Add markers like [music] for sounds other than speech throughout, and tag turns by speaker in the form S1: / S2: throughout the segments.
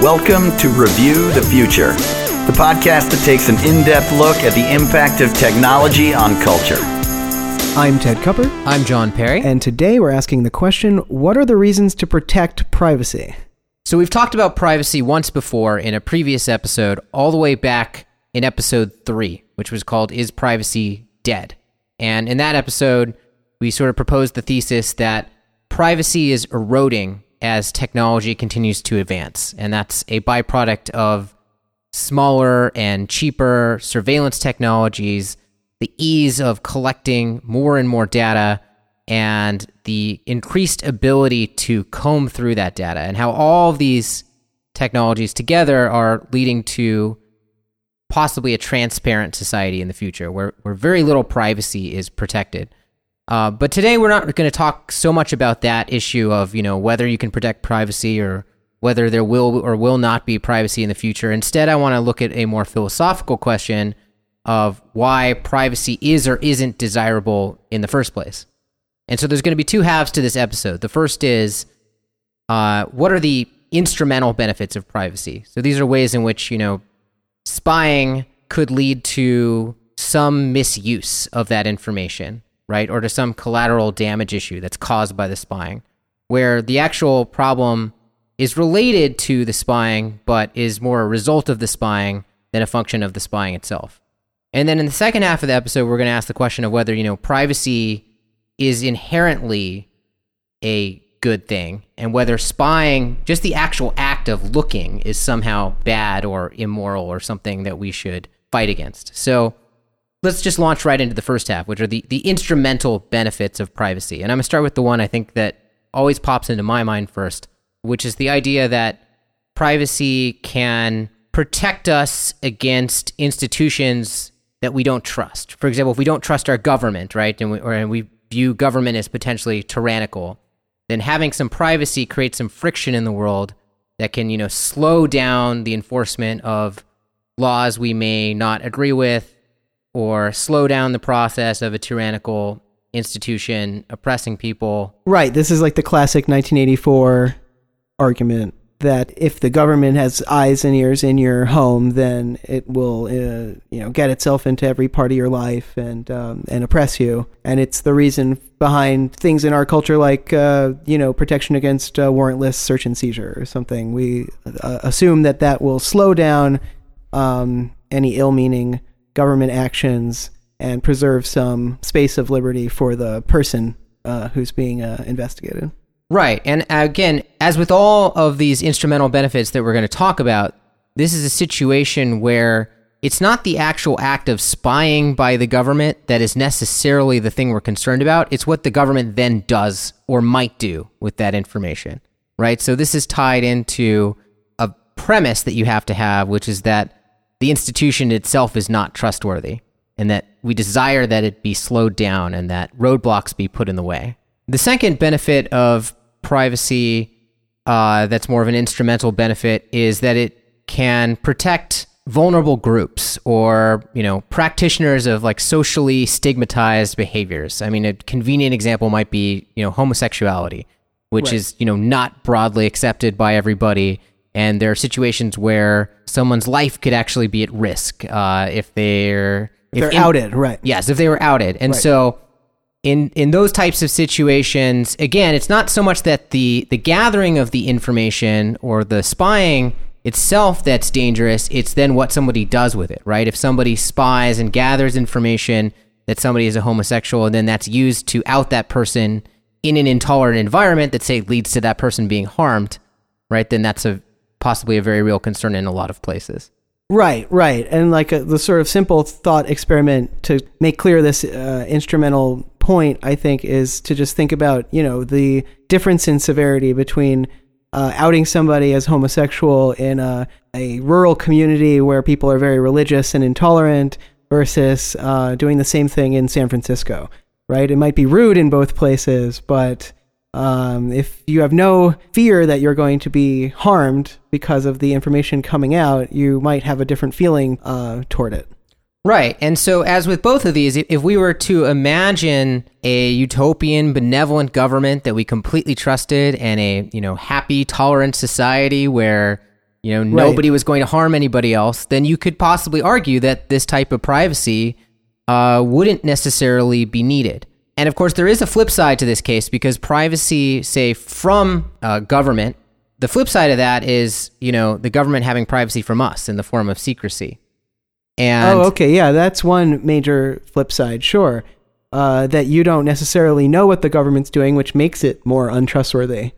S1: Welcome to Review the Future, the podcast that takes an in depth look at the impact of technology on culture.
S2: I'm Ted Kupper,
S3: I'm John Perry.
S2: and today we're asking the question what are the reasons to protect privacy?
S3: So we've talked about privacy once before in a previous episode, all the way back in episode three, which was called Is Privacy Dead? And in that episode, we sort of proposed the thesis that privacy is eroding as technology continues to advance. And that's a byproduct of smaller and cheaper surveillance technologies, the ease of collecting more and more data, and the increased ability to comb through that data, and how all these technologies together are leading to possibly a transparent society in the future where, where very little privacy is protected. Uh, but today we're not going to talk so much about that issue of you know whether you can protect privacy or whether there will or will not be privacy in the future. Instead, I want to look at a more philosophical question of why privacy is or isn't desirable in the first place. And so there's going to be two halves to this episode. The first is uh, what are the instrumental benefits of privacy? So these are ways in which you know spying could lead to some misuse of that information right? Or to some collateral damage issue that's caused by the spying, where the actual problem is related to the spying, but is more a result of the spying than a function of the spying itself. And then in the second half of the episode, we're going to ask the question of whether, you know, privacy is inherently a good thing and whether spying, just the actual act of looking, is somehow bad or immoral or something that we should fight against. So, let's just launch right into the first half, which are the, the instrumental benefits of privacy. And I'm going to start with the one I think that always pops into my mind first, which is the idea that privacy can protect us against institutions that we don't trust. For example, if we don't trust our government, right, and we, or, and we view government as potentially tyrannical, then having some privacy creates some friction in the world that can, you know, slow down the enforcement of laws we may not agree with or slow down the process of a tyrannical institution oppressing people.
S2: Right. This is like the classic 1984 argument that if the government has eyes and ears in your home, then it will, uh, you know, get itself into every part of your life and um, and oppress you. And it's the reason behind things in our culture, like uh, you know, protection against uh, warrantless search and seizure or something. We uh, assume that that will slow down um, any ill-meaning government actions and preserve some space of liberty for the person uh, who's being uh, investigated.
S3: Right. And again, as with all of these instrumental benefits that we're going to talk about, this is a situation where it's not the actual act of spying by the government that is necessarily the thing we're concerned about. It's what the government then does or might do with that information. Right. So this is tied into a premise that you have to have, which is that the institution itself is not trustworthy and that we desire that it be slowed down and that roadblocks be put in the way. The second benefit of privacy uh, that's more of an instrumental benefit is that it can protect vulnerable groups or you know practitioners of like socially stigmatized behaviors i mean a convenient example might be you know homosexuality which right. is you know not broadly accepted by everybody and there are situations where someone's life could actually be at risk uh, if they're
S2: if they're in, outed, right?
S3: Yes, if they were outed, and
S2: right.
S3: so in in those types of situations, again, it's not so much that the the gathering of the information or the spying itself that's dangerous. It's then what somebody does with it, right? If somebody spies and gathers information that somebody is a homosexual, and then that's used to out that person in an intolerant environment that say leads to that person being harmed, right? Then that's a possibly a very real concern in a lot of places.
S2: Right, right. And like a, the sort of simple thought experiment to make clear this uh, instrumental point, I think, is to just think about, you know, the difference in severity between uh, outing somebody as homosexual in a, a, rural community where people are very religious and intolerant versus uh, doing the same thing in San Francisco, right? It might be rude in both places, but um, if you have no fear that you're going to be harmed because of the information coming out, you might have a different feeling uh, toward it.
S3: Right. And so, as with both of these, if we were to imagine a utopian, benevolent government that we completely trusted and a, you know, happy, tolerant society where you know nobody was going to harm anybody else, then you could possibly argue that this type of privacy uh, wouldn't necessarily be needed. And of course, there is a flip side to this case because privacy, say from uh, government, the flip side of that is you know the government having privacy from us in the form of secrecy. And
S2: oh, okay, yeah, that's one major flip side. Sure, uh, that you don't necessarily know what the government's doing, which makes it more untrustworthy.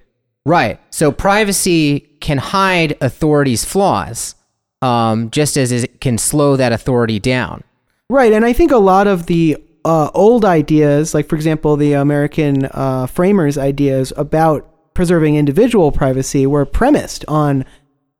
S3: Right. So privacy can hide authority's flaws, um, just as it can slow that authority down.
S2: Right, and I think a lot of the uh, old ideas, like for example, the American uh, framers' ideas about preserving individual privacy, were premised on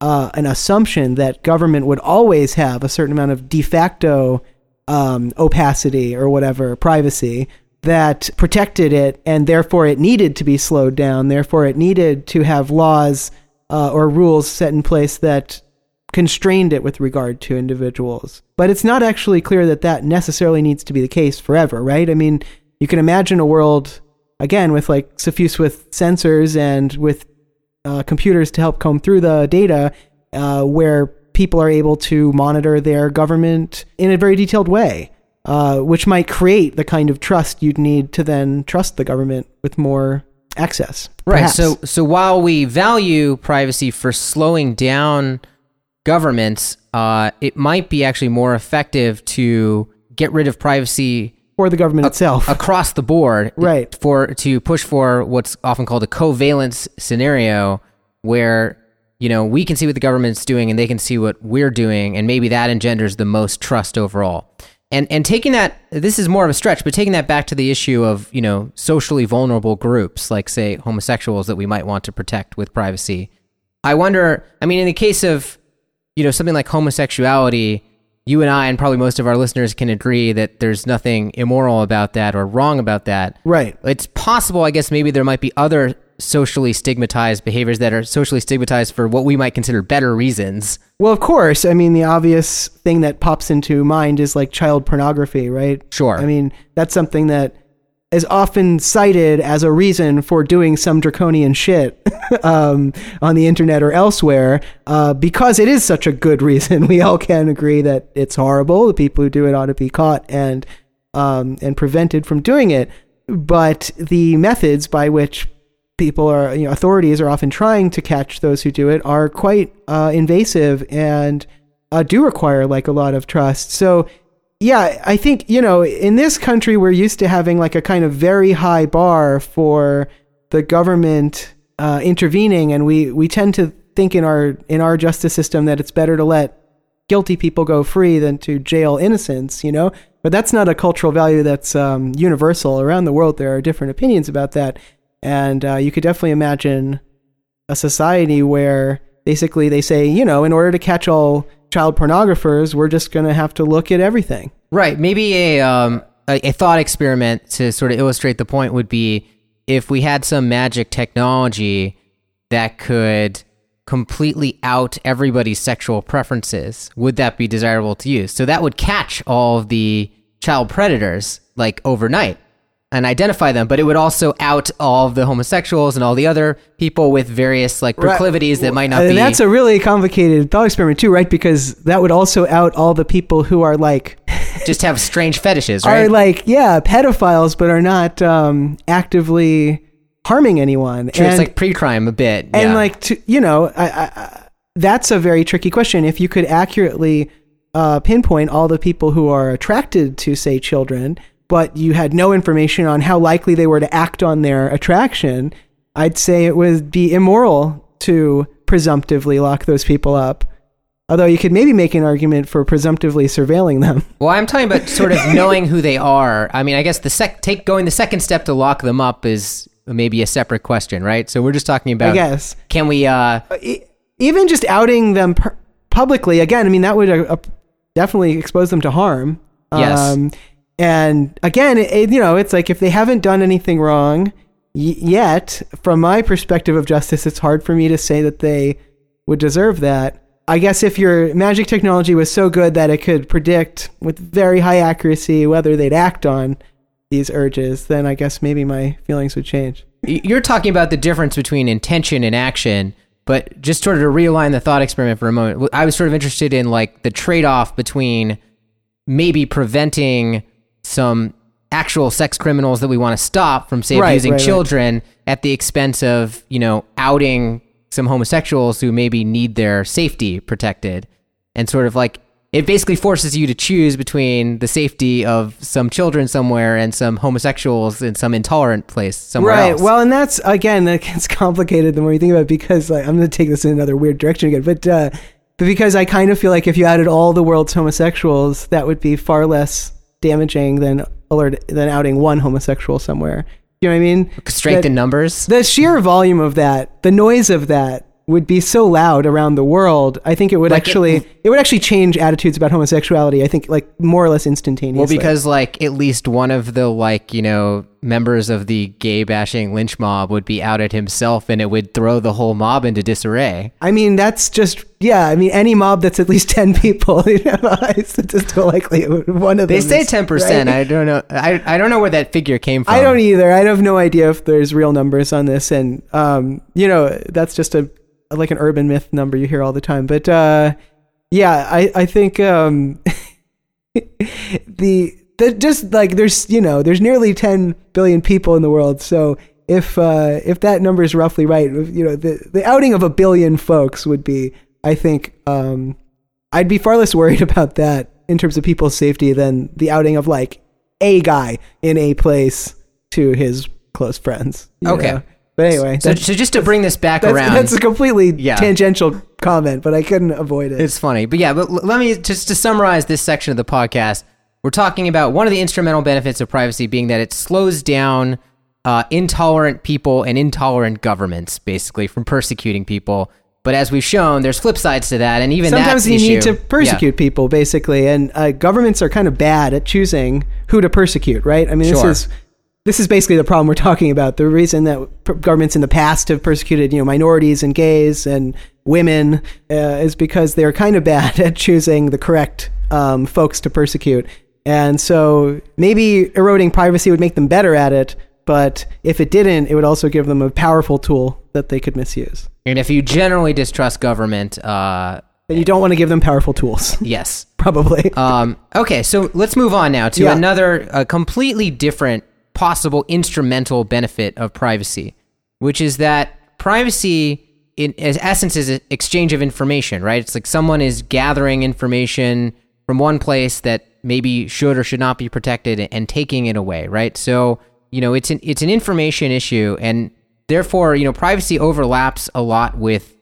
S2: uh, an assumption that government would always have a certain amount of de facto um, opacity or whatever privacy that protected it, and therefore it needed to be slowed down. Therefore, it needed to have laws uh, or rules set in place that constrained it with regard to individuals. But it's not actually clear that that necessarily needs to be the case forever, right? I mean, you can imagine a world again with like suffused with sensors and with uh, computers to help comb through the data uh, where people are able to monitor their government in a very detailed way, uh, which might create the kind of trust you'd need to then trust the government with more access.
S3: Perhaps. Right. So, so while we value privacy for slowing down governments, uh, it might be actually more effective to get rid of privacy
S2: or the government itself. [laughs]
S3: across the board
S2: right.
S3: for to push for what's often called a coveillance scenario where you know we can see what the government's doing and they can see what we're doing and maybe that engenders the most trust overall. And and taking that this is more of a stretch but taking that back to the issue of you know socially vulnerable groups like say homosexuals that we might want to protect with privacy i wonder i mean in the case of you know something like homosexuality you and I and probably most of our listeners can agree that there's nothing immoral about that or wrong about that.
S2: Right.
S3: It's possible, I guess, maybe there might be other socially stigmatized behaviors that are socially stigmatized for what we might consider better reasons.
S2: Well, of course. I mean, the obvious thing that pops into mind is like child pornography, right?
S3: Sure.
S2: I mean, that's something that is often cited as a reason for doing some draconian shit [laughs] um, on the internet or elsewhere uh, because it is such a good reason. [laughs] We all can agree that it's horrible. The people who do it ought to be caught and um, and prevented from doing it. But the methods by which people are, you know, authorities are often trying to catch those who do it are quite uh, invasive and uh, do require like a lot of trust. So yeah, I think, you know, in this country, we're used to having like a kind of very high bar for the government uh, intervening. And we, we tend to think in our, in our justice system that it's better to let guilty people go free than to jail innocents, you know? But that's not a cultural value that's um, universal. Around the world, there are different opinions about that. And uh, you could definitely imagine a society where basically they say, you know, in order to catch all child pornographers, we're just going to have to look at everything.
S3: Right. Maybe a, um, a, a thought experiment to sort of illustrate the point would be if we had some magic technology that could completely out everybody's sexual preferences, would that be desirable to use? So that would catch all of the child predators like overnight and identify them, but it would also out all the homosexuals and all the other people with various like proclivities right. that might not be.
S2: and
S3: be.
S2: That's a really complicated thought experiment too, right? Because that would also out all the people who are like [laughs]
S3: just have strange fetishes, right?
S2: Are like yeah, pedophiles, but are not um, actively harming anyone.
S3: True, and, it's like pre-crime a bit,
S2: and yeah. like to, you know, I, I, that's a very tricky question. If you could accurately uh, pinpoint all the people who are attracted to, say, children but you had no information on how likely they were to act on their attraction, I'd say it would be immoral to presumptively lock those people up. Although you could maybe make an argument for presumptively surveilling them. [laughs]
S3: Well, I'm talking about sort of [laughs] knowing who they are. I mean, I guess the sec take going the second step to lock them up is maybe a separate question, right? So we're just talking about.
S2: I guess.
S3: Can we? Uh, uh
S2: even just outing them publicly again. I mean, that would uh, definitely expose them to harm.
S3: Yes. Um,
S2: and again, it, you know, it's like if they haven't done anything wrong y- yet, from my perspective of justice, it's hard for me to say that they would deserve that. I guess if your magic technology was so good that it could predict with very high accuracy whether they'd act on these urges, then I guess maybe my feelings would change.
S3: You're talking about the difference between intention and action. But just sort of to realign the thought experiment for a moment, I was sort of interested in like the trade off between maybe preventing some actual sex criminals that we want to stop from say
S2: Right,
S3: abusing
S2: right, right.
S3: children at the expense of you know outing some homosexuals who maybe need their safety protected and sort of like it basically forces you to choose between the safety of some children somewhere and some homosexuals in some intolerant place somewhere
S2: right.
S3: else.
S2: Well, and that's again that gets [laughs] complicated the more you think about it because like, I'm going to take this in another weird direction again, but uh, but because I kind of feel like if you added all the world's homosexuals, that would be far less damaging than alert than outing one homosexual somewhere. You know what I mean?
S3: strength
S2: That-
S3: in numbers.
S2: the sheer volume of that, the noise of that would be so loud around the world. I think it would
S3: Like
S2: actually it, would actually change attitudes about homosexuality. I think like more or less instantaneously.
S3: Well, because like at least one of the like you know members of the gay bashing lynch mob would be outed himself, and it would throw the whole mob into disarray.
S2: I mean that's just yeah. I mean any mob that's at least [laughs] ten people, you know, [laughs] statistical likelihood one of
S3: They
S2: them.
S3: They
S2: say
S3: ten percent.
S2: right?
S3: I don't know. I I don't know where that figure came from.
S2: I don't either. I have no idea if there's real numbers on this, and um, you know, that's just a like an urban myth number you hear all the time. But uh, yeah, I I think um, [laughs] the the just like there's you know there's nearly 10 billion people in the world, so if uh, if that number is roughly right, you know, the the outing of a billion folks would be, I think, um, I'd be far less worried [laughs] about that in terms of people's safety than the outing of like a guy in a place to his close friends.
S3: Okay.
S2: know? But anyway,
S3: So, so just to bring this back
S2: that's,
S3: around,
S2: that's a completely
S3: Yeah.
S2: tangential comment, but I couldn't avoid it.
S3: It's funny, but yeah. But let me just to summarize this section of the podcast. We're talking about one of the instrumental benefits of privacy being that it slows down uh, intolerant people and intolerant governments, basically, from persecuting people. But as we've shown, there's flip sides to that, and even
S2: Sometimes you need to persecute people, basically, and uh, governments are kind of bad at choosing who to persecute, right? I mean,
S3: Sure.
S2: this is this is basically the problem we're talking about. The reason that governments in the past have persecuted, you know, minorities and gays and women uh, is because they're kind of bad [laughs] at choosing the correct um, folks to persecute. And so maybe eroding privacy would make them better at it, but if it didn't, it would also give them a powerful tool that they could misuse.
S3: And if you generally distrust government, uh,
S2: And you don't want to give them powerful tools, [laughs]
S3: yes.
S2: probably.
S3: Um, okay, so let's move on now to
S2: Yeah.
S3: another, completely different possible instrumental benefit of privacy, which is that privacy, in essence, is an exchange of information, right? It's like someone is gathering information from one place that maybe should or should not be protected and taking it away, right? So you know, it's an it's an information issue, and therefore, you know, privacy overlaps a lot with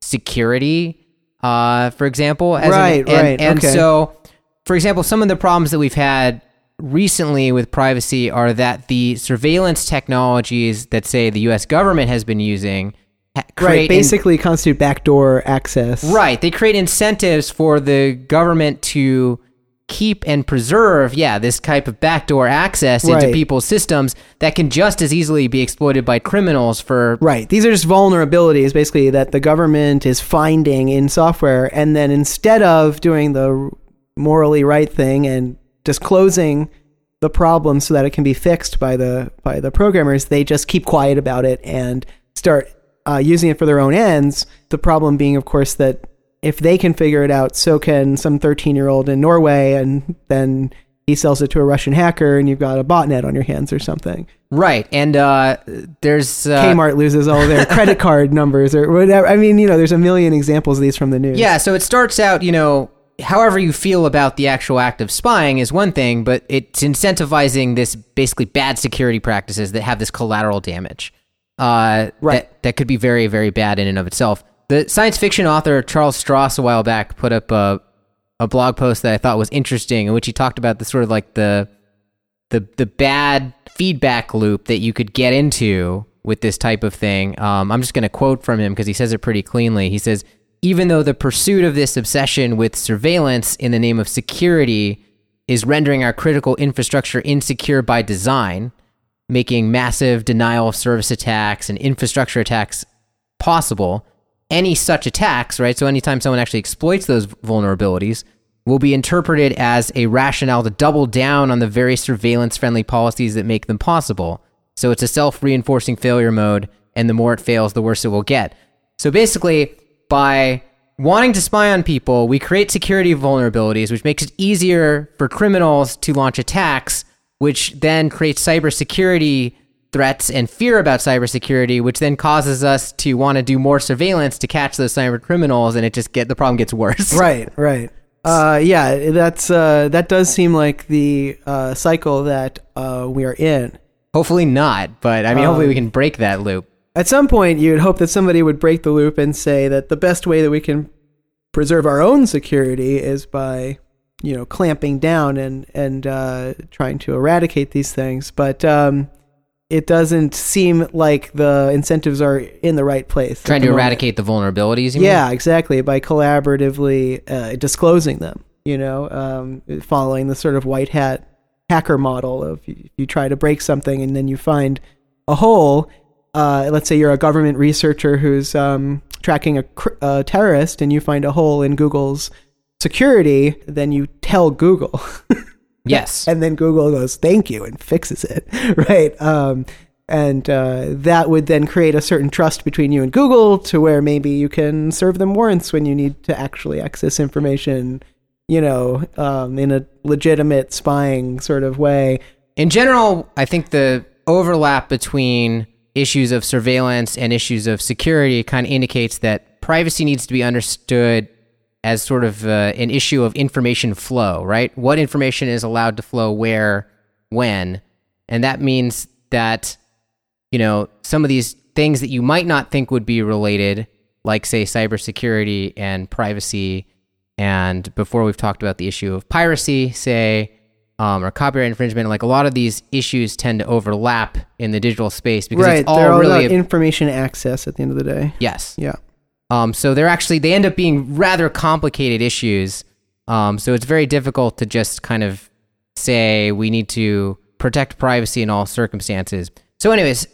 S3: security. Uh, for example, as an-
S2: Right,
S3: and,
S2: right,
S3: and
S2: okay.
S3: so, for example, some of the problems that we've had recently with privacy are that the surveillance technologies that say the U.S. government has been using
S2: right,
S3: create in-
S2: basically constitute backdoor access.
S3: Right. They create incentives for the government to keep and preserve, yeah, this type of backdoor access into
S2: Right.
S3: people's systems that can just as easily be exploited by criminals for
S2: Right. These are just vulnerabilities, basically, that the government is finding in software. And then instead of doing the morally right thing and disclosing the problem so that it can be fixed by the by the programmers, they just keep quiet about it and start uh, using it for their own ends. The problem being, of course, that if they can figure it out, so can some 13 year old in Norway, and then he sells it to a Russian hacker, and you've got a botnet on your hands or something.
S3: right. And uh, there's uh,
S2: Kmart loses all their credit card numbers or whatever. I mean, you know, there's a million examples of these from the news.
S3: Yeah, so it starts out, you know, however you feel about the actual act of spying is one thing, but it's incentivizing this basically bad security practices that have this collateral damage. Uh,
S2: Right.
S3: That, that could be very, very bad in and of itself. The science fiction author Charles Stross a while back put up a, a blog post that I thought was interesting, in which he talked about the sort of like the the the bad feedback loop that you could get into with this type of thing. Um, I'm just going to quote from him because he says it pretty cleanly. He says, "Even though the pursuit of this obsession with surveillance in the name of security is rendering our critical infrastructure insecure by design, making massive denial of service attacks and infrastructure attacks possible." Any such attacks, right? So anytime someone actually exploits those vulnerabilities, will be interpreted as a rationale to double down on the very surveillance friendly policies that make them possible. So it's a self reinforcing failure mode, and the more it fails, the worse it will get. So basically, by wanting to spy on people, we create security vulnerabilities, which makes it easier for criminals to launch attacks, which then creates cybersecurity threats and fear about cybersecurity, which then causes us to want to do more surveillance to catch those cyber criminals, and it just get the problem gets worse. [laughs]
S2: Right, right. Uh, yeah, that's uh, that does seem like the uh, cycle that uh, we are in.
S3: Hopefully not, but I mean, hopefully
S2: Um,
S3: we can break that loop.
S2: At some point, you'd hope that somebody would break the loop and say that the best way that we can preserve our own security is by, you know, clamping down and and uh, trying to eradicate these things. But um, it doesn't seem like the incentives are in the right place.
S3: Trying to
S2: moment.
S3: eradicate the vulnerabilities. You mean?
S2: Yeah, exactly. By collaboratively uh, disclosing them, you know, um, following the sort of white hat hacker model of you, you try to break something and then you find a hole. Uh, let's say you're a government researcher who's um, tracking a, a terrorist and you find a hole in Google's security, then you tell Google. [laughs]
S3: Yes.
S2: and then Google goes, "Thank you," and fixes it, [laughs] right? Um, and uh, that would then create a certain trust between you and Google, to where maybe you can serve them warrants when you need to actually access information, you know, um, in a legitimate spying sort of way.
S3: in general, I think the overlap between issues of surveillance and issues of security kind of indicates that privacy needs to be understood as sort of uh, an issue of information flow, right? What information is allowed to flow where, when. And that means that, you know, some of these things that you might not think would be related, like, say, cybersecurity and privacy. And before we've talked about the issue of piracy, say, um, or copyright infringement, like a lot of these issues tend to overlap in the digital space because
S2: right,
S3: it's all
S2: they're all
S3: really
S2: about information access at the end of the day.
S3: yes.
S2: Yeah.
S3: Um, so they're actually they end up being rather complicated issues. Um, so it's very difficult to just kind of say we need to protect privacy in all circumstances. So, anyways,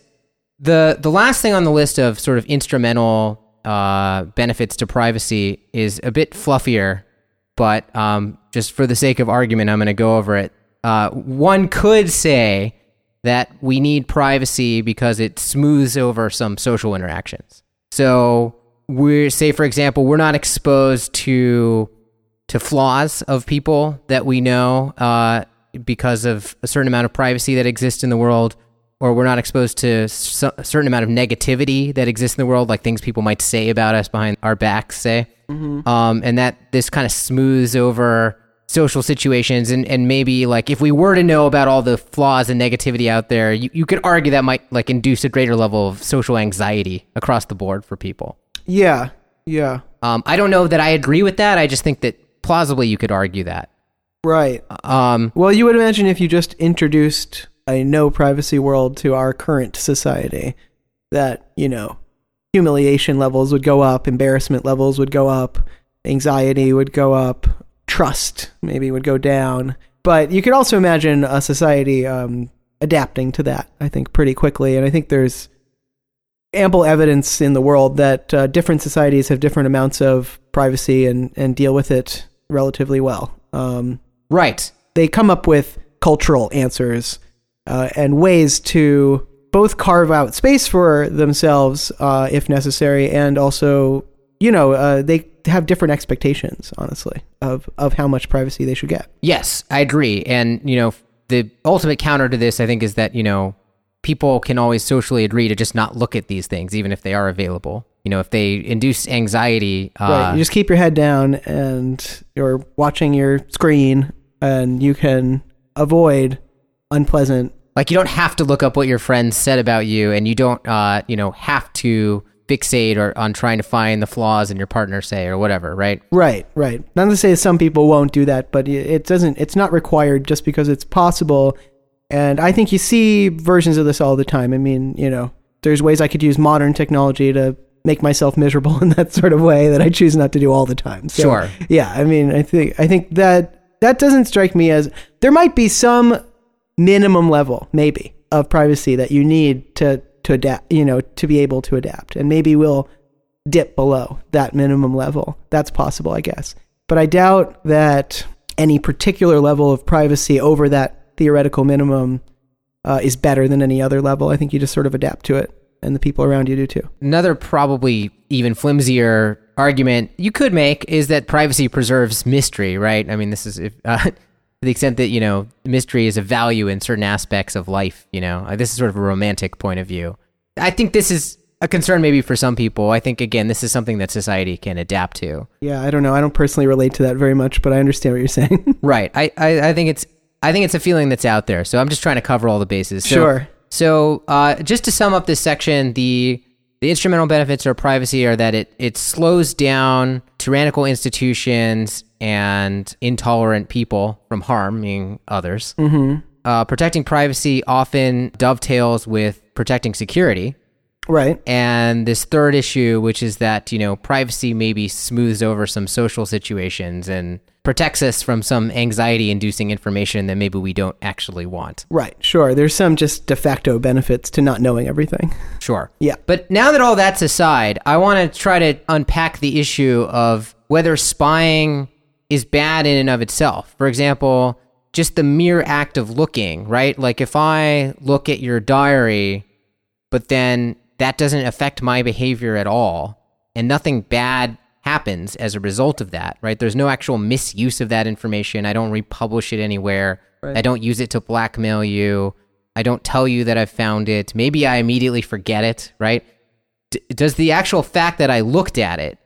S3: the the last thing on the list of sort of instrumental uh, benefits to privacy is a bit fluffier, but um, just for the sake of argument, I'm going to go over it. Uh, one could say that we need privacy because it smooths over some social interactions. So we say, for example, we're not exposed to to flaws of people that we know uh, because of a certain amount of privacy that exists in the world, or we're not exposed to so- a certain amount of negativity that exists in the world, like things people might say about us behind our backs, say, um, and that this kind of smooths over social situations and, and maybe like if we were to know about all the flaws and negativity out there you, you could argue that might like induce a greater level of social anxiety across the board for people
S2: Yeah. Yeah.
S3: um, I don't know that I agree with that. I just think that plausibly you could argue that.
S2: Right.
S3: Um,
S2: Well, you would imagine if you just introduced a no privacy world to our current society, that, you know, humiliation levels would go up, embarrassment levels would go up, anxiety would go up, trust maybe would go down. But you could also imagine a society um, adapting to that, I think, pretty quickly. And I think there's ample evidence in the world that uh, different societies have different amounts of privacy and, and deal with it relatively well. Um,
S3: right.
S2: they come up with cultural answers uh, and ways to both carve out space for themselves uh, if necessary, and also, you know, uh, they have different expectations, honestly, of of how much privacy they should get.
S3: Yes, I agree. And, you know, the ultimate counter to this, I think, is that, you know, people can always socially agree to just not look at these things, even if they are available. You know, if they induce anxiety, uh,
S2: right, you just keep your head down and you're watching your screen, and you can avoid unpleasant.
S3: like you don't have to look up what your friends said about you and you don't, uh, you know, have to fixate or on trying to find the flaws in your partner, say, or whatever, right?
S2: Right, right. Not to say some people won't do that, but it doesn't. It's not required just because it's possible. And I think you see versions of this all the time. I mean, you know, there's ways I could use modern technology to make myself miserable [laughs] in that sort of way that I choose not to do all the time. So,
S3: Sure.
S2: Yeah, I mean, I think I think that that doesn't strike me as there might be some minimum level maybe of privacy that you need to to adapt, you know, to be able to adapt. And maybe we'll dip below that minimum level. That's possible, I guess. But I doubt that any particular level of privacy over that theoretical minimum uh, is better than any other level. I think you just sort of adapt to it, and the people around you do too.
S3: Another probably even flimsier argument you could make is that privacy preserves mystery, right? I mean, this is if, [laughs] uh, to the extent that you know mystery is a value in certain aspects of life. You know, this is sort of a romantic point of view. I think this is a concern maybe for some people. I think again, this is something that society can adapt to.
S2: Yeah, I don't know. I don't personally relate to that very much, but I understand what you're saying. [laughs]
S3: Right. I, I, I think it's I think it's a feeling that's out there. So I'm just trying to cover all the bases. So,
S2: Sure.
S3: So uh, just to sum up this section, the the instrumental benefits of privacy are that it it slows down tyrannical institutions and intolerant people from harming others. Mm-hmm. Uh, protecting privacy often dovetails with protecting security.
S2: right.
S3: And this third issue, which is that, you know, privacy maybe smooths over some social situations and protects us from some anxiety inducing information that maybe we don't actually want.
S2: Right. Sure. There's some just de facto benefits to not knowing everything.
S3: Sure.
S2: Yeah.
S3: But now that all that's aside, I want to try to unpack the issue of whether spying is bad in and of itself. For example, just the mere act of looking, right? Like if I look at your diary, but then that doesn't affect my behavior at all, and nothing bad happens as a result of that, right? There's no actual misuse of that information. I don't republish it anywhere. I don't use it to blackmail you. I don't tell you that I've found it. Maybe I immediately forget it, right? D- does the actual fact that I looked at it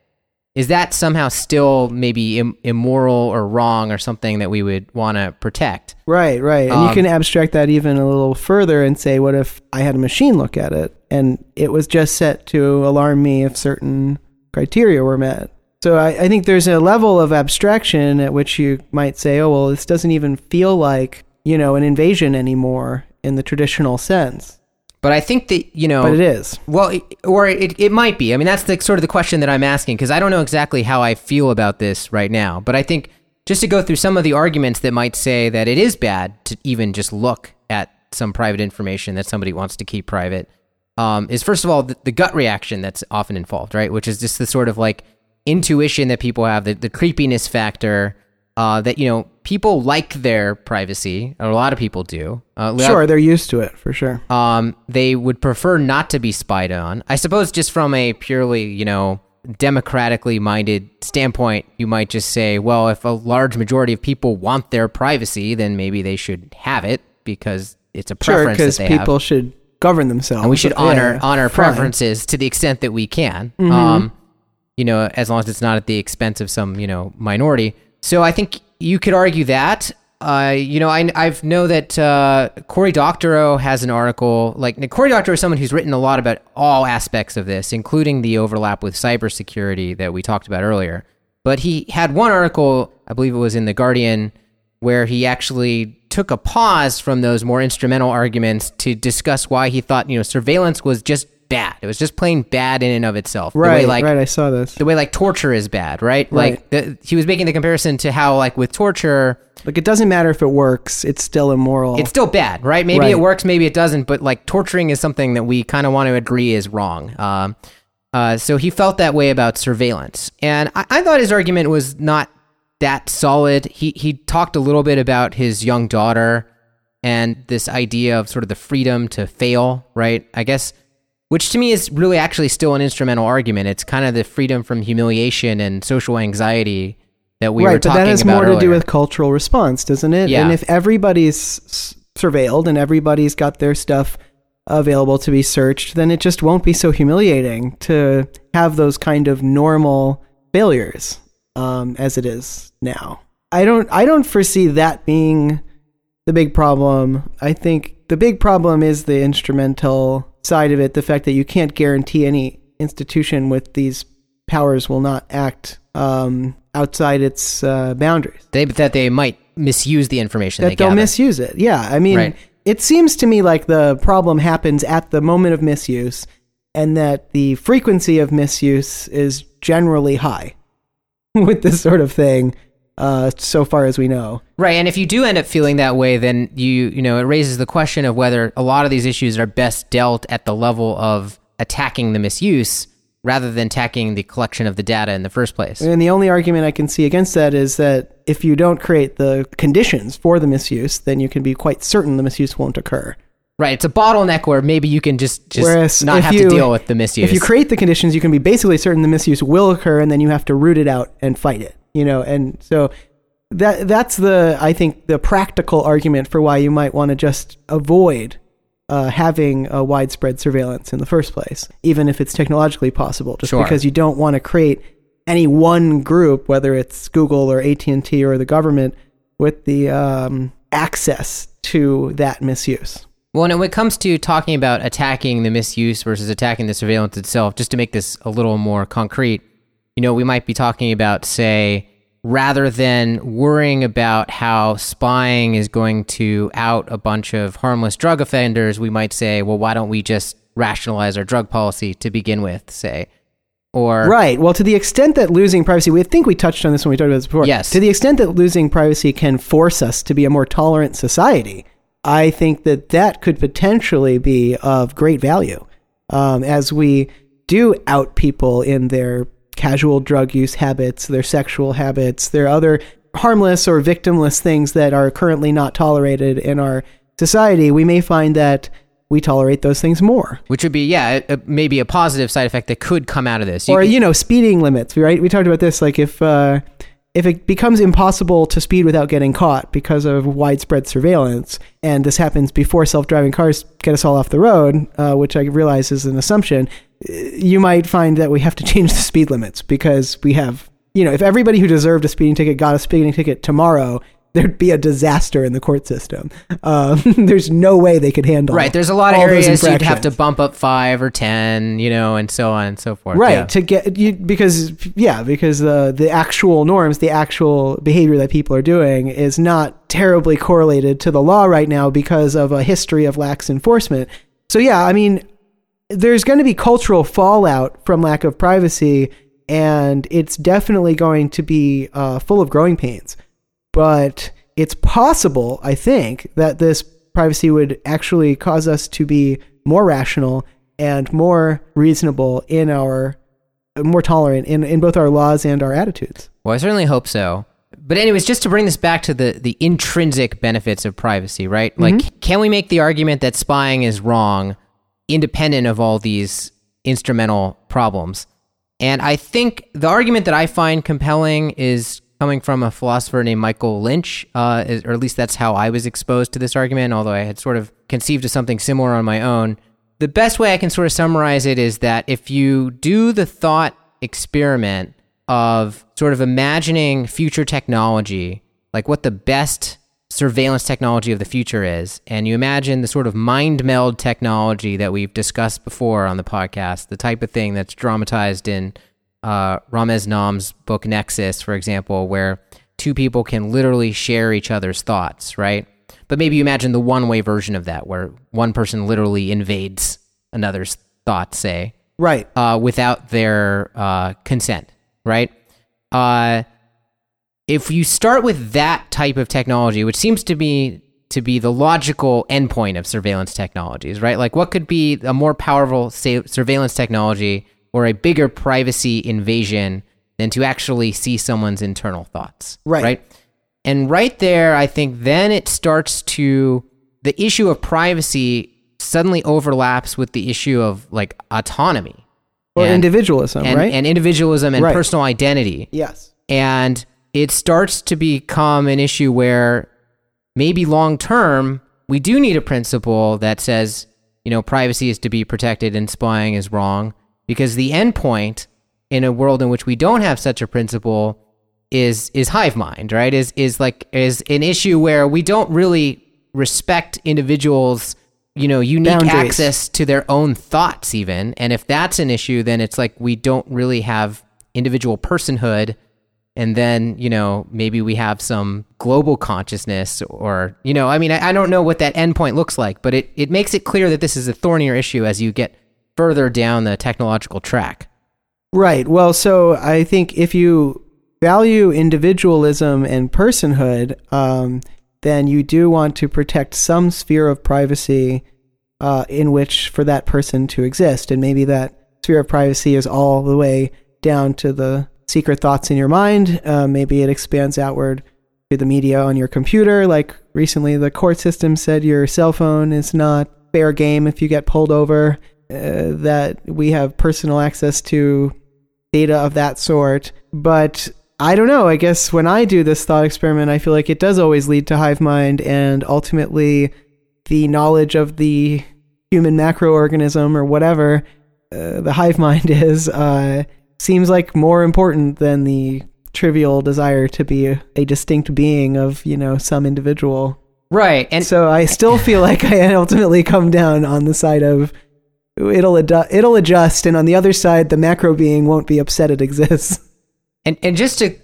S3: is that somehow still maybe Im- immoral or wrong or something that we would want to protect?
S2: Right, right. And
S3: Um,
S2: you can abstract that even a little further and say, what if I had a machine look at it and it was just set to alarm me if certain criteria were met? So I, I think there's a level of abstraction at which you might say, oh, well, this doesn't even feel like, you know, an invasion anymore in the traditional sense.
S3: But I think that, you know,
S2: But it is.
S3: Well, it, or it, it might be. I mean, that's the sort of the question that I'm asking because I don't know exactly how I feel about this right now. But I think just to go through some of the arguments that might say that it is bad to even just look at some private information that somebody wants to keep private um, is first of all the, the gut reaction that's often involved, right? Which is just the sort of like intuition that people have, the, the creepiness factor. Uh, that you know, people like their privacy, a lot of people do. Uh,
S2: Sure, they're used to it for sure.
S3: um, they would prefer not to be spied on. I suppose just from a purely, you know, democratically minded standpoint, you might just say, well, if a large majority of people want their privacy, then maybe they should have it because it's a
S2: Sure,
S3: preference
S2: because
S3: that they
S2: people
S3: have.
S2: should govern themselves.
S3: And we should honor
S2: Yeah,
S3: honor
S2: fine. Mm-hmm.
S3: preferences to the extent that we can. Um, you know, as long as it's not at the expense of some, you know, minority. So I think you could argue that. Uh, you know, I I've know that uh, Cory Doctorow has an article. Like now, Cory Doctorow is someone who's written a lot about all aspects of this, including the overlap with cybersecurity that we talked about earlier. But he had one article, I believe it was in the Guardian, where he actually took a pause from those more instrumental arguments to discuss why he thought you know surveillance was just bad. It was just plain bad in and of itself. The way,
S2: Right,
S3: like,
S2: right. I saw this.
S3: the way like torture is bad, right?
S2: Right.
S3: Like the, he was making the comparison to how like with torture,
S2: Like, it doesn't matter if it works; it's still immoral.
S3: it's still bad, right? Maybe
S2: Right.
S3: it works, maybe it doesn't, but like torturing is something that we kind of want to agree is wrong. Um, uh, so he felt that way about surveillance, and I, I thought his argument was not that solid. He he talked a little bit about his young daughter and this idea of sort of the freedom to fail, right? I guess, which to me is really actually still an instrumental argument. It's kind of the freedom from humiliation and social anxiety that we
S2: right,
S3: were
S2: but
S3: talking
S2: that has
S3: about
S2: more to do with cultural response, doesn't it?
S3: Yeah.
S2: And if everybody's surveilled and everybody's got their stuff available to be searched, then it just won't be so humiliating to have those kind of normal failures um, as it is now. I don't. I don't foresee that being the big problem. I think the big problem is the instrumental side of it, the fact that you can't guarantee any institution with these powers will not act um, outside its uh, boundaries.
S3: they, that they might misuse the information
S2: That
S3: they
S2: they'll
S3: gather.
S2: misuse it. Yeah, I mean,
S3: Right.
S2: it seems to me like the problem happens at the moment of misuse, and that the frequency of misuse is generally high [laughs] with this sort of thing. Uh, so far as we know,
S3: Right, and if you do end up feeling that way, then you you know it raises the question of whether a lot of these issues are best dealt at the level of attacking the misuse rather than attacking the collection of the data in the first place.
S2: And the only argument I can see against that is that if you don't create the conditions for the misuse, then you can be quite certain the misuse won't occur.
S3: Right, it's a bottleneck where maybe you can just just
S2: Whereas
S3: not have
S2: you-
S3: to deal with the misuse.
S2: If you create the conditions, you can be basically certain the misuse will occur, and then you have to root it out and fight it. You know, and so that that's the I think the practical argument for why you might want to just avoid uh, having a widespread surveillance in the first place, even if it's technologically possible. Just
S3: Sure.
S2: because you don't want to create any one group, whether it's Google or AT and T or the government, with the um, access to that misuse.
S3: Well, and when it comes to talking about attacking the misuse versus attacking the surveillance itself, just to make this a little more concrete, you know, we might be talking about, say, rather than worrying about how spying is going to out a bunch of harmless drug offenders, we might say, well, why don't we just rationalize our drug policy to begin with, say? Or
S2: Right. Well, to the extent that losing privacy, we think we touched on this when we talked about this before.
S3: Yes.
S2: To the extent that losing privacy can force us to be a more tolerant society, I think that that could potentially be of great value um, as we do out people in their casual drug use habits, their sexual habits, their other harmless or victimless things that are currently not tolerated in our society. We may find that we tolerate those things more.
S3: which would be, yeah, a, maybe a positive side effect that could come out of this. You
S2: or
S3: could-
S2: you know speeding limits right we talked about this like if uh if it becomes impossible to speed without getting caught because of widespread surveillance, and this happens before self-driving cars get us all off the road, uh, which I realize is an assumption, you might find that we have to [laughs] change the speed limits because we have, you know, if everybody who deserved a speeding ticket got a speeding ticket tomorrow, there'd be a disaster in the court system. [laughs] Um, [laughs] there's no way they could handle.
S3: Right. There's a lot of areas you'd have to bump up five or ten, you know, and so on and so forth.
S2: right
S3: Yeah.
S2: to get you because yeah because the the actual norms the actual behavior that people are doing is not terribly correlated to the law right now because of a history of lax enforcement so yeah i mean there's going to be cultural fallout from lack of privacy and it's definitely going to be uh, full of growing pains but it's possible, I think, that this privacy would actually cause us to be more rational and more reasonable in our more tolerant in, in both our laws and our attitudes.
S3: Well, I certainly hope so. But anyways, just to bring this back to the the intrinsic benefits of privacy, right? Like, can we make the argument that spying is wrong, independent of all these instrumental problems? And I think the argument that I find compelling is coming from a philosopher named Michael Lynch, uh, or at least that's how I was exposed to this argument, although I had sort of conceived of something similar on my own. The best way I can sort of summarize it is that if you do the thought experiment of sort of imagining future technology, like what the best surveillance technology of the future is, and you imagine the sort of mind meld technology that we've discussed before on the podcast, the type of thing that's dramatized in uh, Ramez Nam's book Nexus, for example, where two people can literally share each other's thoughts, right? But maybe you imagine the one way version of that, where one person literally invades another's thoughts, say,
S2: Right.
S3: uh, without their uh, consent, right? Uh, if you start with that type of technology, which seems to be to be the logical endpoint of surveillance technologies, right? Like, what could be a more powerful surveillance technology or a bigger privacy invasion than to actually see someone's internal thoughts,
S2: Right.
S3: Right. And right there, I think then it starts to the issue of privacy suddenly overlaps with the issue of like autonomy
S2: Or
S3: and-
S2: individualism,
S3: and,
S2: right?
S3: and individualism and
S2: Right.
S3: personal identity.
S2: yes.
S3: And it starts to become an issue where maybe long term, we do need a principle that says, you know, privacy is to be protected and spying is wrong. Because the endpoint in a world in which we don't have such a principle is is hive mind, right? Is is like is an issue where we don't really respect individuals, you know, unique
S2: Boundaries.
S3: access to their own thoughts even. And if that's an issue, then it's like we don't really have individual personhood and then you know maybe we have some global consciousness or you know i mean i, I don't know what that endpoint looks like but it, it makes it clear that this is a thornier issue as you get further down the technological track
S2: Right. Well, so I think if you value individualism and personhood, um, then you do want to protect some sphere of privacy uh, in which for that person to exist. And maybe that sphere of privacy is all the way down to the secret thoughts in your mind. Uh, maybe it expands outward to the media on your computer. Like recently, the court system said your cell phone is not fair game if you get pulled over. Uh, that we have personal access to data of that sort. But I don't know. I guess when I do this thought experiment, I feel like it does always lead to hive mind, and ultimately, the knowledge of the human macroorganism or whatever uh, the hive mind [laughs] is uh, seems like more important than the trivial desire to be a, a distinct being of you know some individual.
S3: Right, and
S2: So I still feel [laughs] like I ultimately come down on the side of it'll adu- it'll adjust, and on the other side, the macro being won't be upset it exists. [laughs]
S3: And and just to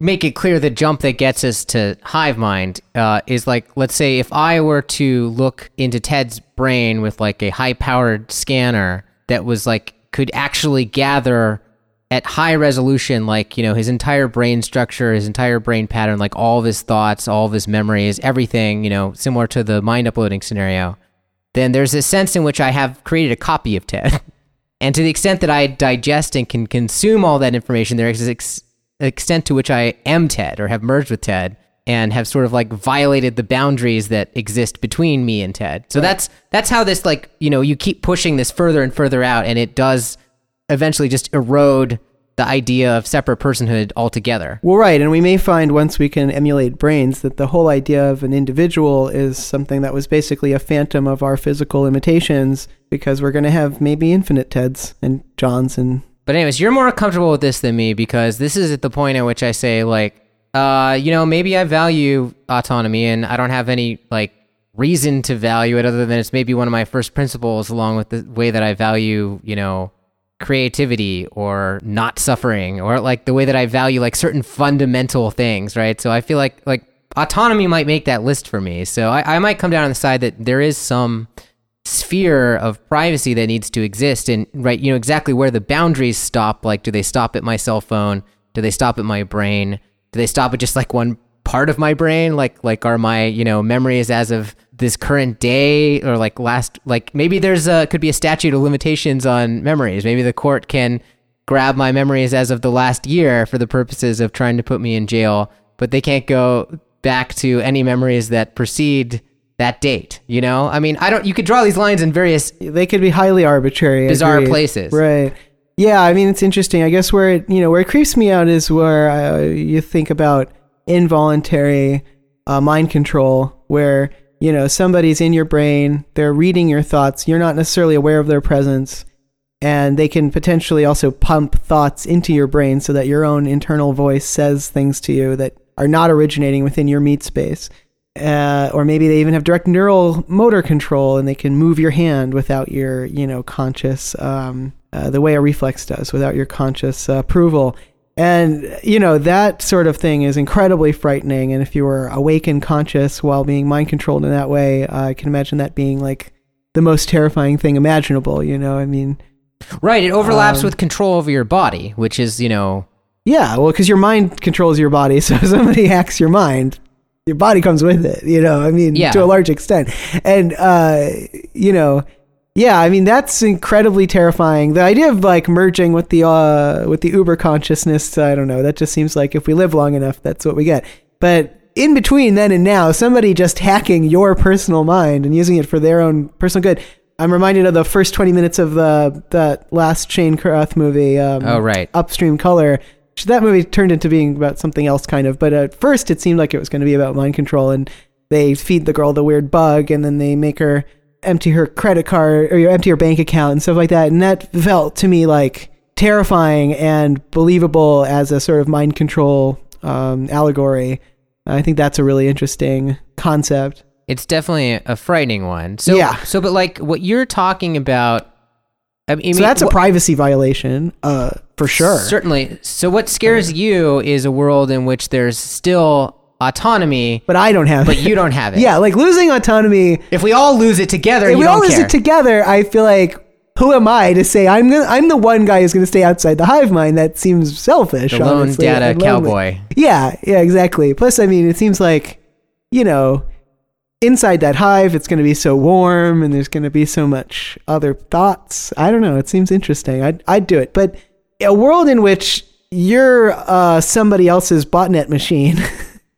S3: make it clear, the jump that gets us to hive mind uh, is like, let's say, if I were to look into Ted's brain with like a high powered scanner that was like could actually gather at high resolution, like you know his entire brain structure, his entire brain pattern, like all of his thoughts, all of his memories, everything, you know, similar to the mind uploading scenario. Then there's a sense in which I have created a copy of Ted. [laughs] And to the extent that I digest and can consume all that information, there is ex- extent to which I am Ted or have merged with Ted and have sort of like violated the boundaries that exist between me and Ted. So that's that's how this like, you know, you keep pushing this further and further out and it does eventually just erode the idea of separate personhood altogether.
S2: Well, right, and we may find once we can emulate brains that the whole idea of an individual is something that was basically a phantom of our physical limitations because we're going to have maybe infinite Teds and Johns and
S3: But anyways, you're more comfortable with this than me because this is at the point at which I say like, uh, you know, maybe I value autonomy and I don't have any like reason to value it other than it's maybe one of my first principles along with the way that I value, you know, creativity or not suffering or like the way that I value like certain fundamental things, right? So I feel like like autonomy might make that list for me. So I, I might come down on the side that there is some sphere of privacy that needs to exist and right you know exactly where the boundaries stop like do they stop at my cell phone do they stop at my brain do they stop at just like one part of my brain like like are my you know memories as of this current day or like last like maybe there's a could be a statute of limitations on memories maybe the court can grab my memories as of the last year for the purposes of trying to put me in jail but they can't go back to any memories that precede that date you know i mean i don't you could draw these lines in various
S2: they could be highly arbitrary.
S3: Bizarre
S2: agreed.
S3: places.
S2: Right. Yeah, I mean it's interesting. I guess where it you know where it creeps me out is where uh, you think about involuntary uh, mind control, where you know somebody's in your brain, they're reading your thoughts, you're not necessarily aware of their presence, and they can potentially also pump thoughts into your brain so that your own internal voice says things to you that are not originating within your meat space. Uh, or maybe they even have direct neural motor control and they can move your hand without your you know conscious um, uh, the way a reflex does without your conscious uh, approval and you know that sort of thing is incredibly frightening and if you were awake and conscious while being mind controlled in that way i can imagine that being like the most terrifying thing imaginable you know i mean
S3: right it overlaps
S2: Um,
S3: with control over your body which is you know
S2: Yeah, well, because your mind controls your body, [laughs] so if somebody hacks your mind, your body comes with it. You know, I mean,
S3: Yeah.
S2: to a large extent, and uh, you know, yeah, I mean that's incredibly terrifying. The idea of like merging with the uh, with the Uber consciousness, I don't know. That just seems like if we live long enough, that's what we get. But in between then and now, somebody just hacking your personal mind and using it for their own personal good. I'm reminded of the first 20 minutes of the that last Shane Carruth movie. Um,
S3: Oh, right.
S2: Upstream Color. That movie turned into being about something else, kind of. But at first, it seemed like it was going to be about mind control, and they feed the girl the weird bug, and then they make her empty her credit card or empty her bank account and stuff like that. And that felt to me like terrifying and believable as a sort of mind control um, allegory. I think that's a really interesting concept.
S3: it's definitely a frightening one so
S2: Yeah.
S3: so but like what you're talking about i mean,
S2: So that's a
S3: what-
S2: privacy violation, uh, for sure.
S3: certainly so what scares you is a world in which there's still autonomy
S2: But I don't have
S3: but
S2: it.
S3: you don't have [laughs] it
S2: Yeah, like losing autonomy.
S3: if we all lose it together
S2: If we all lose
S3: care
S2: it together, I feel like who am I to say I'm gonna I'm the one guy who's gonna stay outside the hive mind? That seems selfish.
S3: the lone
S2: honestly,
S3: data cowboy
S2: Yeah, yeah, exactly. Plus, I mean, it seems like you know, inside that hive, it's gonna be so warm, and there's gonna be so much other thoughts. I don't know. It seems interesting. I'd I'd do it, but a world in which you're uh, somebody else's botnet machine. [laughs]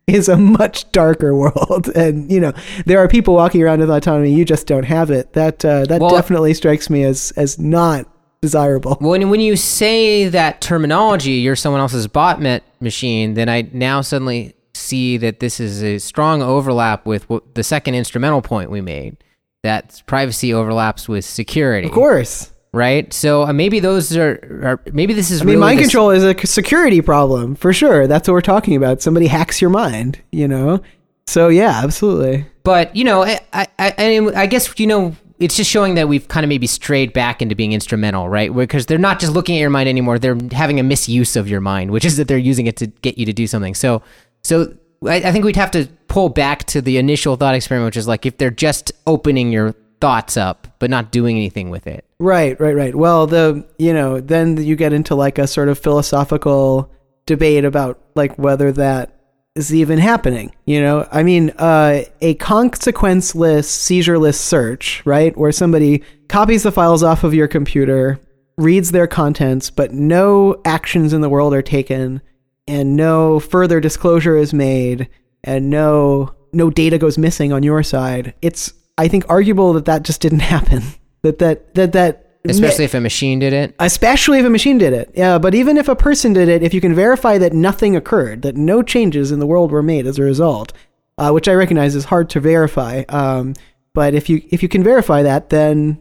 S2: is a much darker world, [laughs] and you know there are people walking around with autonomy. You just don't have it. That uh, that
S3: Well-
S2: definitely strikes me as as not desirable. [laughs]
S3: When when you say that terminology, you're someone else's botnet machine, then I now suddenly see that this is a strong overlap with what, the second instrumental point we made. That privacy overlaps with security,
S2: Of course.
S3: Right? So uh, maybe those are, are maybe this is.
S2: I mean,
S3: really
S2: mind control is a security problem for sure. That's what we're talking about. Somebody hacks your mind, you know. So yeah, absolutely.
S3: But you know, I, I, I, I guess you know, it's just showing that we've kind of maybe strayed back into being instrumental, right? Because they're not just looking at your mind anymore; they're having a misuse of your mind, which is that they're using it to get you to do something. So, so I, I think we'd have to pull back to the initial thought experiment, which is like if they're just opening your thoughts up but not doing anything with it.
S2: Right, right, right. Well, the you know, then you get into like a sort of philosophical debate about like whether that is even happening. You know, I mean, uh, a consequenceless, seizureless search, right, where somebody copies the files off of your computer, reads their contents, but no actions in the world are taken, and no further disclosure is made, and no no data goes missing on your side. It's I think arguable that that just didn't [laughs] happen. That that that that
S3: Especially if a machine did it.
S2: especially if a machine did it. Yeah, but even if a person did it, if you can verify that nothing occurred, that no changes in the world were made as a result, uh, which I recognize is hard to verify. Um, but if you if you can verify that, then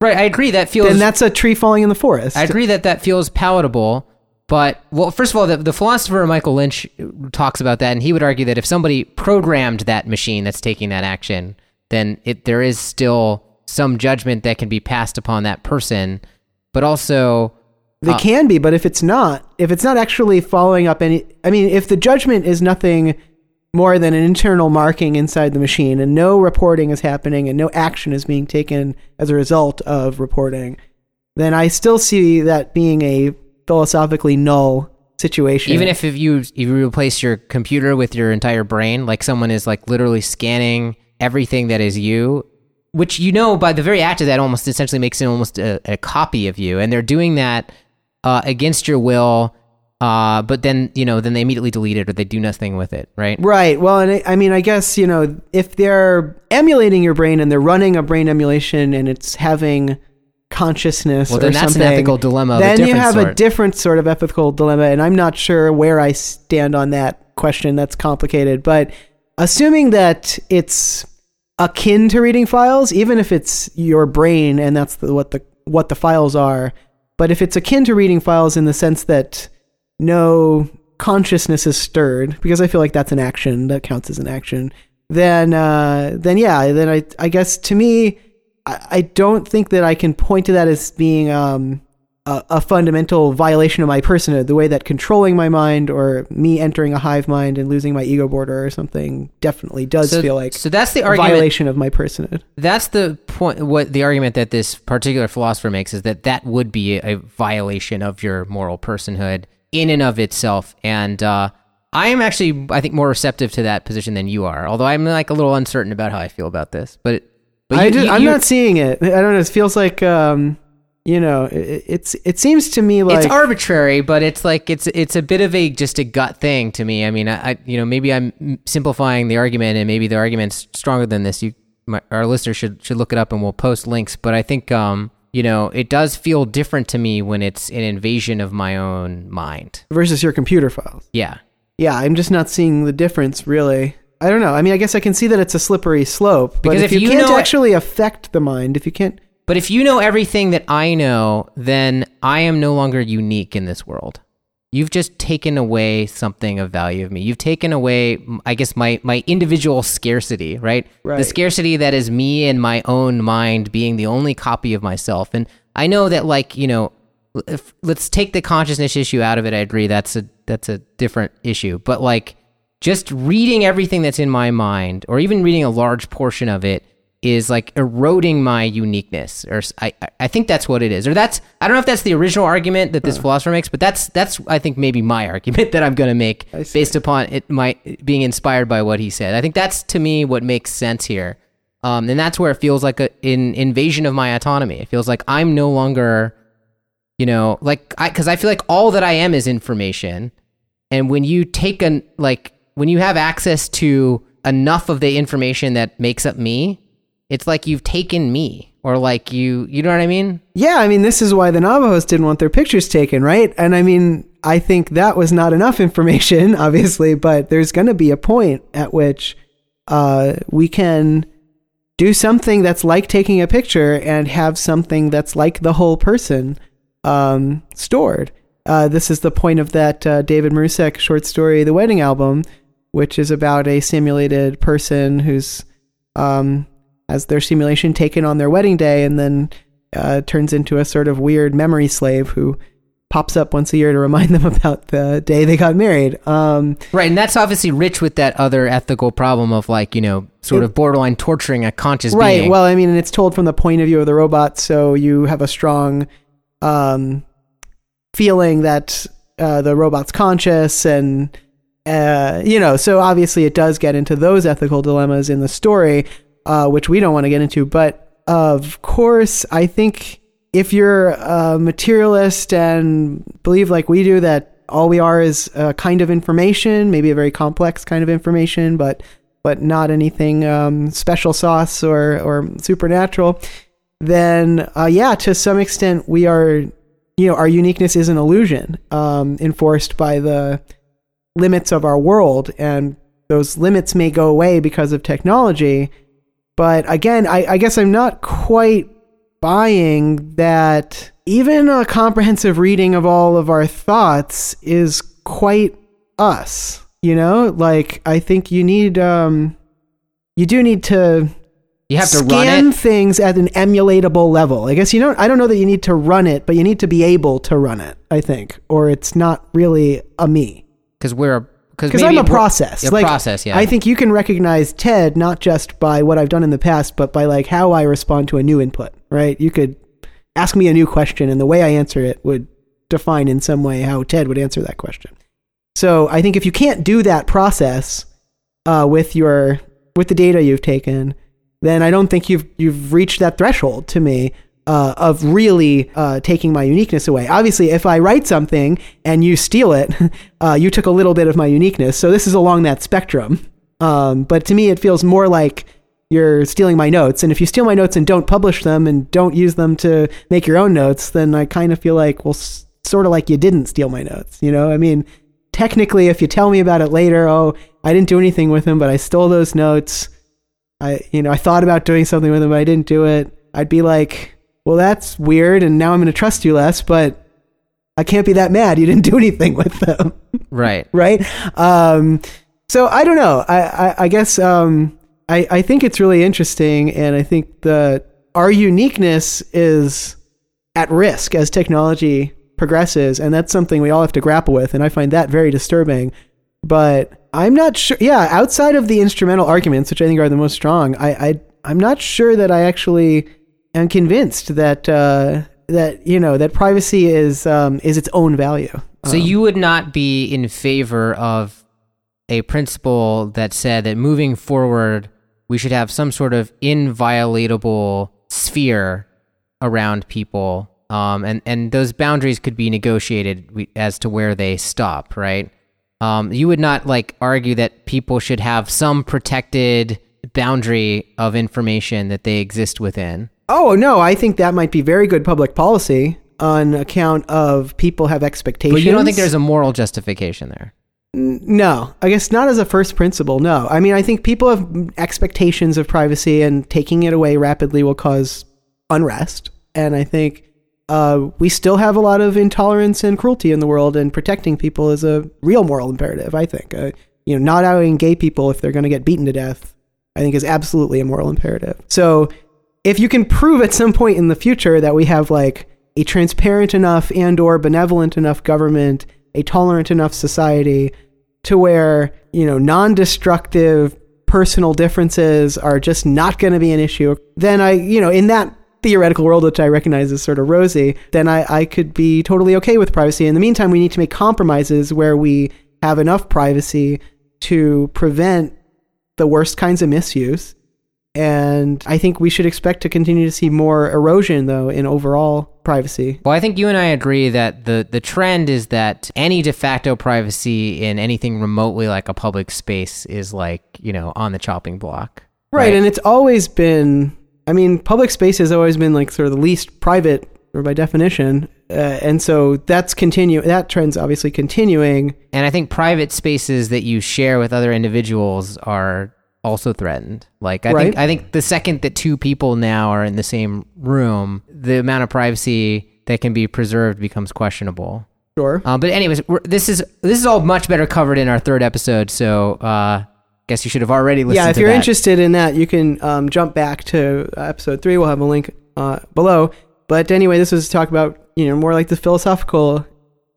S3: Right, I agree. That feels.
S2: then that's a tree falling in the forest.
S3: I agree that that feels palatable. But well, first of all, the, the philosopher Michael Lynch talks about that, and he would argue that if somebody programmed that machine that's taking that action, then it there is still some judgment that can be passed upon that person. But also,
S2: They
S3: Uh,
S2: can be, but if it's not, if it's not actually following up any, I mean, if the judgment is nothing more than an internal marking inside the machine and no reporting is happening and no action is being taken as a result of reporting, then I still see that being a philosophically null situation.
S3: even if, if you if you replace your computer with your entire brain, like someone is like literally scanning everything that is you, which you know by the very act of that almost essentially makes it almost a, a copy of you, and they're doing that uh, against your will. Uh, but then you know, then they immediately delete it or they do nothing with it, right?
S2: Right. Well, and I, I mean, I guess, you know, if they're emulating your brain and they're running a brain emulation and it's having consciousness
S3: Well,
S2: or
S3: then that's
S2: something,
S3: an ethical dilemma.
S2: Then you have a different sort of ethical dilemma. And I'm not sure where I stand on that question. That's complicated. But assuming that it's akin to reading files, even if it's your brain and that's the, what the what the files are, but if it's akin to reading files in the sense that no consciousness is stirred, because I feel like that's an action that counts as an action, then uh, then yeah, then I I guess to me, I, I don't think that I can point to that as being um, a, a fundamental violation of my personhood, the way that controlling my mind or me entering a hive mind and losing my ego border or something definitely does
S3: so,
S2: feel like
S3: so that's the argument.
S2: violation of my personhood.
S3: That's the point. What the argument that this particular philosopher makes is that that would be a violation of your moral personhood in and of itself. And uh, I am actually, I think, more receptive to that position than you are. Although I'm like a little uncertain about how I feel about this. But, but
S2: I
S3: you-
S2: I'm
S3: you-
S2: not seeing it. I don't know. It feels like, um, you know, it, it's it seems to me like
S3: it's arbitrary, but it's like it's it's a bit of a just a gut thing to me. I mean, I, I you know maybe I'm simplifying the argument, and maybe the argument's stronger than this. You, my, our listeners should should look it up, and we'll post links. But I think um you know it does feel different to me when it's an invasion of my own mind.
S2: versus your computer files.
S3: Yeah,
S2: Yeah, I'm just not seeing the difference really. I don't know. I mean, I guess I can see that it's a slippery slope. But
S3: Because
S2: if,
S3: if
S2: you,
S3: you
S2: can't
S3: know-
S2: actually affect the mind, if you can't,
S3: but if you know everything that I know, then I am no longer unique in this world. You've just taken away something of value of me. You've taken away, I guess, my my individual scarcity, right? The scarcity that is me and my own mind being the only copy of myself. And I know that, like, you know, if, let's take the consciousness issue out of it. I agree that's a that's a different issue. But like, just reading everything that's in my mind, or even reading a large portion of it, is like eroding my uniqueness or I, I think that's what it is. Or that's i don't know if that's the original argument that this philosopher makes but that's that's i think maybe my [laughs] argument that i'm going to make based upon it my being inspired by what he said. I think that's to me what makes sense here. Um, and that's where it feels like a, an invasion of my autonomy. It feels like i'm no longer you know like i because i feel like all that i am is information. And when you take an like when you have access to enough of the information that makes up me, it's like you've taken me or like you you know what I mean?
S2: Yeah, I mean, this is why the Navajos didn't want their pictures taken, right? And I mean, I think that was not enough [laughs] information, obviously, but there's going to be a point at which uh, we can do something that's like taking a picture and have something that's like the whole person um, stored. Uh, this is the point of that uh, David Marusek short story, The Wedding Album, which is about a simulated person who's um, has their simulation taken on their wedding day and then uh, turns into a sort of weird memory slave who pops up once a year to remind them [laughs] about the day they got married. Um,
S3: Right, and that's obviously rich with that other ethical problem of like, you know, sort of borderline torturing a conscious
S2: right.
S3: being.
S2: Well, I mean, and it's told from the point of view of the robot, so you have a strong um, feeling that uh, the robot's conscious, and uh, you know, so obviously it does get into those ethical dilemmas in the story, uh, which we don't want to get into. But of course, I think if you're a materialist and believe like we do that all we are is a kind of information, maybe a very complex kind of information, but but not anything um, special sauce or or supernatural, then uh, yeah, to some extent we are, you know, our uniqueness is an illusion um, enforced by the limits of our world, and those limits may go away because of technology. But again, I, I guess I'm not quite buying that even a comprehensive reading of all of our thoughts is quite us. You know, like I think you need um you do need to
S3: you have to
S2: scan
S3: run it
S2: things at an emulatable level. I guess you don't I don't know that you need to run it, but you need to be able to run it, I think, or it's not really a me.
S3: because we're because
S2: Because I'm a process.
S3: A
S2: like,
S3: process, yeah.
S2: I think you can recognize Ted not just by what I've done in the past, but by like how I respond to a new input, right? You could ask me a new question and the way I answer it would define in some way how Ted would answer that question. So I think if you can't do that process uh, with your with the data you've taken, then I don't think you've you've reached that threshold to me uh, of really uh, taking my uniqueness away. Obviously, if I write something and you steal it, [laughs] uh, you took a little bit of my uniqueness. So this is along that spectrum. Um, but to me, it feels more like you're stealing my notes. And if you steal my notes and don't publish them and don't use them to make your own notes, then I kind of feel like, well, s- sort of like you didn't steal my notes. You know, I mean, technically, if you tell me about it later, oh, I didn't do anything with them, but I stole those notes. I, you know, I thought about doing something with them, but I didn't do it. I'd be like, well, that's weird, and now I'm going to trust you less, but I can't be that mad. You didn't do anything [laughs] with them,
S3: right. [laughs]
S2: right? Um, so I don't know. I, I, I guess um, I, I think it's really interesting, and I think that our uniqueness is at risk as technology progresses, and that's something we all have to grapple with, and I find that very disturbing. But I'm not sure. Yeah, outside of the instrumental arguments, which I think are the most strong, I, I I'm not sure that I actually am convinced that uh, that you know that privacy is um, is its own value.
S3: So you would not be in favor of a principle that said that moving forward, we should have some sort of inviolatable sphere around people, um, and and those boundaries could be negotiated as to where they stop. Right? Um, you would not like argue that people should have some protected boundary of information that they exist within.
S2: Oh no, I think that might be very good public policy on account of people have expectations.
S3: But you don't think there's a moral justification there?
S2: No, I guess not as a first principle. No, I mean I think people have expectations of privacy, and taking it away rapidly will cause unrest. And I think uh, we still have a lot of intolerance and cruelty in the world, and protecting people is a real moral imperative. I think uh, you know not outing gay people if they're going to get beaten to death, I think is absolutely a moral imperative. So if you can prove at some point in the future that we have like a transparent enough and or benevolent enough government, a tolerant enough society to where, you know, non-destructive personal differences are just not going to be an issue, then I, you know, in that theoretical world, which I recognize as sort of rosy, then I, I could be totally okay with privacy. In the meantime, we need to make compromises where we have enough privacy to prevent the worst kinds of misuse And I think we should expect to continue to see more erosion, though, in overall privacy.
S3: Well, I think you and I agree that the, the trend is that any de facto privacy in anything remotely like a public space is like, you know, on the chopping block.
S2: Right. And it's always been, I mean, public space has always been like sort of the least private, or by definition. Uh, and so that's continue. That trend's obviously continuing.
S3: And I think private spaces that you share with other individuals are also threatened. Like I
S2: Right.
S3: think I think the second that two people now are in the same room, the amount of privacy that can be preserved becomes questionable.
S2: Sure.
S3: Um, but anyways, this is this is all much better covered in our third episode. So uh, guess you should have already listened.
S2: yeah, if you're
S3: that.
S2: interested in that, you can um, jump back to uh, episode three. We'll have a link uh, below. But anyway, this was to talk about you know more like the philosophical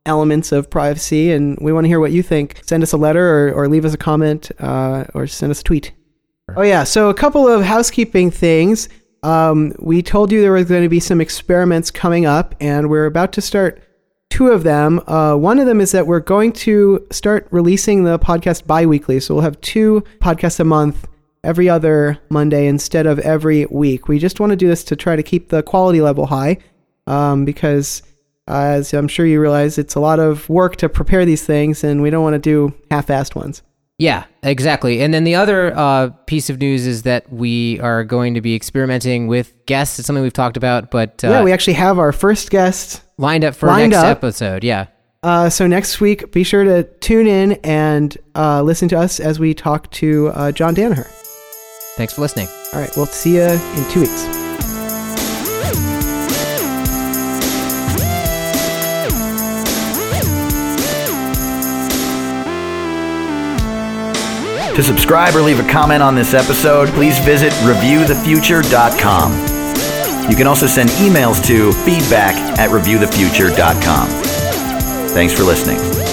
S2: elements of privacy, and we want to hear what you think. Send us a letter or, or leave us a comment uh, or send us a tweet. Oh yeah, so a couple of housekeeping things. Um, we told you there was going to be some experiments coming up, and we're about to start two of them. Uh, one of them is that we're going to start releasing the podcast bi-weekly. So we'll have two podcasts a month every other Monday instead of every week. We just want to do this to try to keep the quality level high um, because, as I'm sure you realize, it's a lot of work to prepare these things, and we don't want to do half-assed ones.
S3: Yeah, exactly. And then the other uh, piece of news is that we are going to be experimenting with guests. It's something we've talked about, but uh,
S2: yeah, we actually have our first guest
S3: lined up for
S2: lined
S3: next
S2: up.
S3: episode. Yeah.
S2: Uh, so next week, be sure to tune in and uh, listen to us as we talk to uh, John Danaher.
S3: Thanks for listening.
S2: All right, we'll see you in two weeks.
S1: To subscribe or leave a comment on this episode, please visit reviewthefuture.com. You can also send emails to feedback at reviewthefuture.com. Thanks for listening.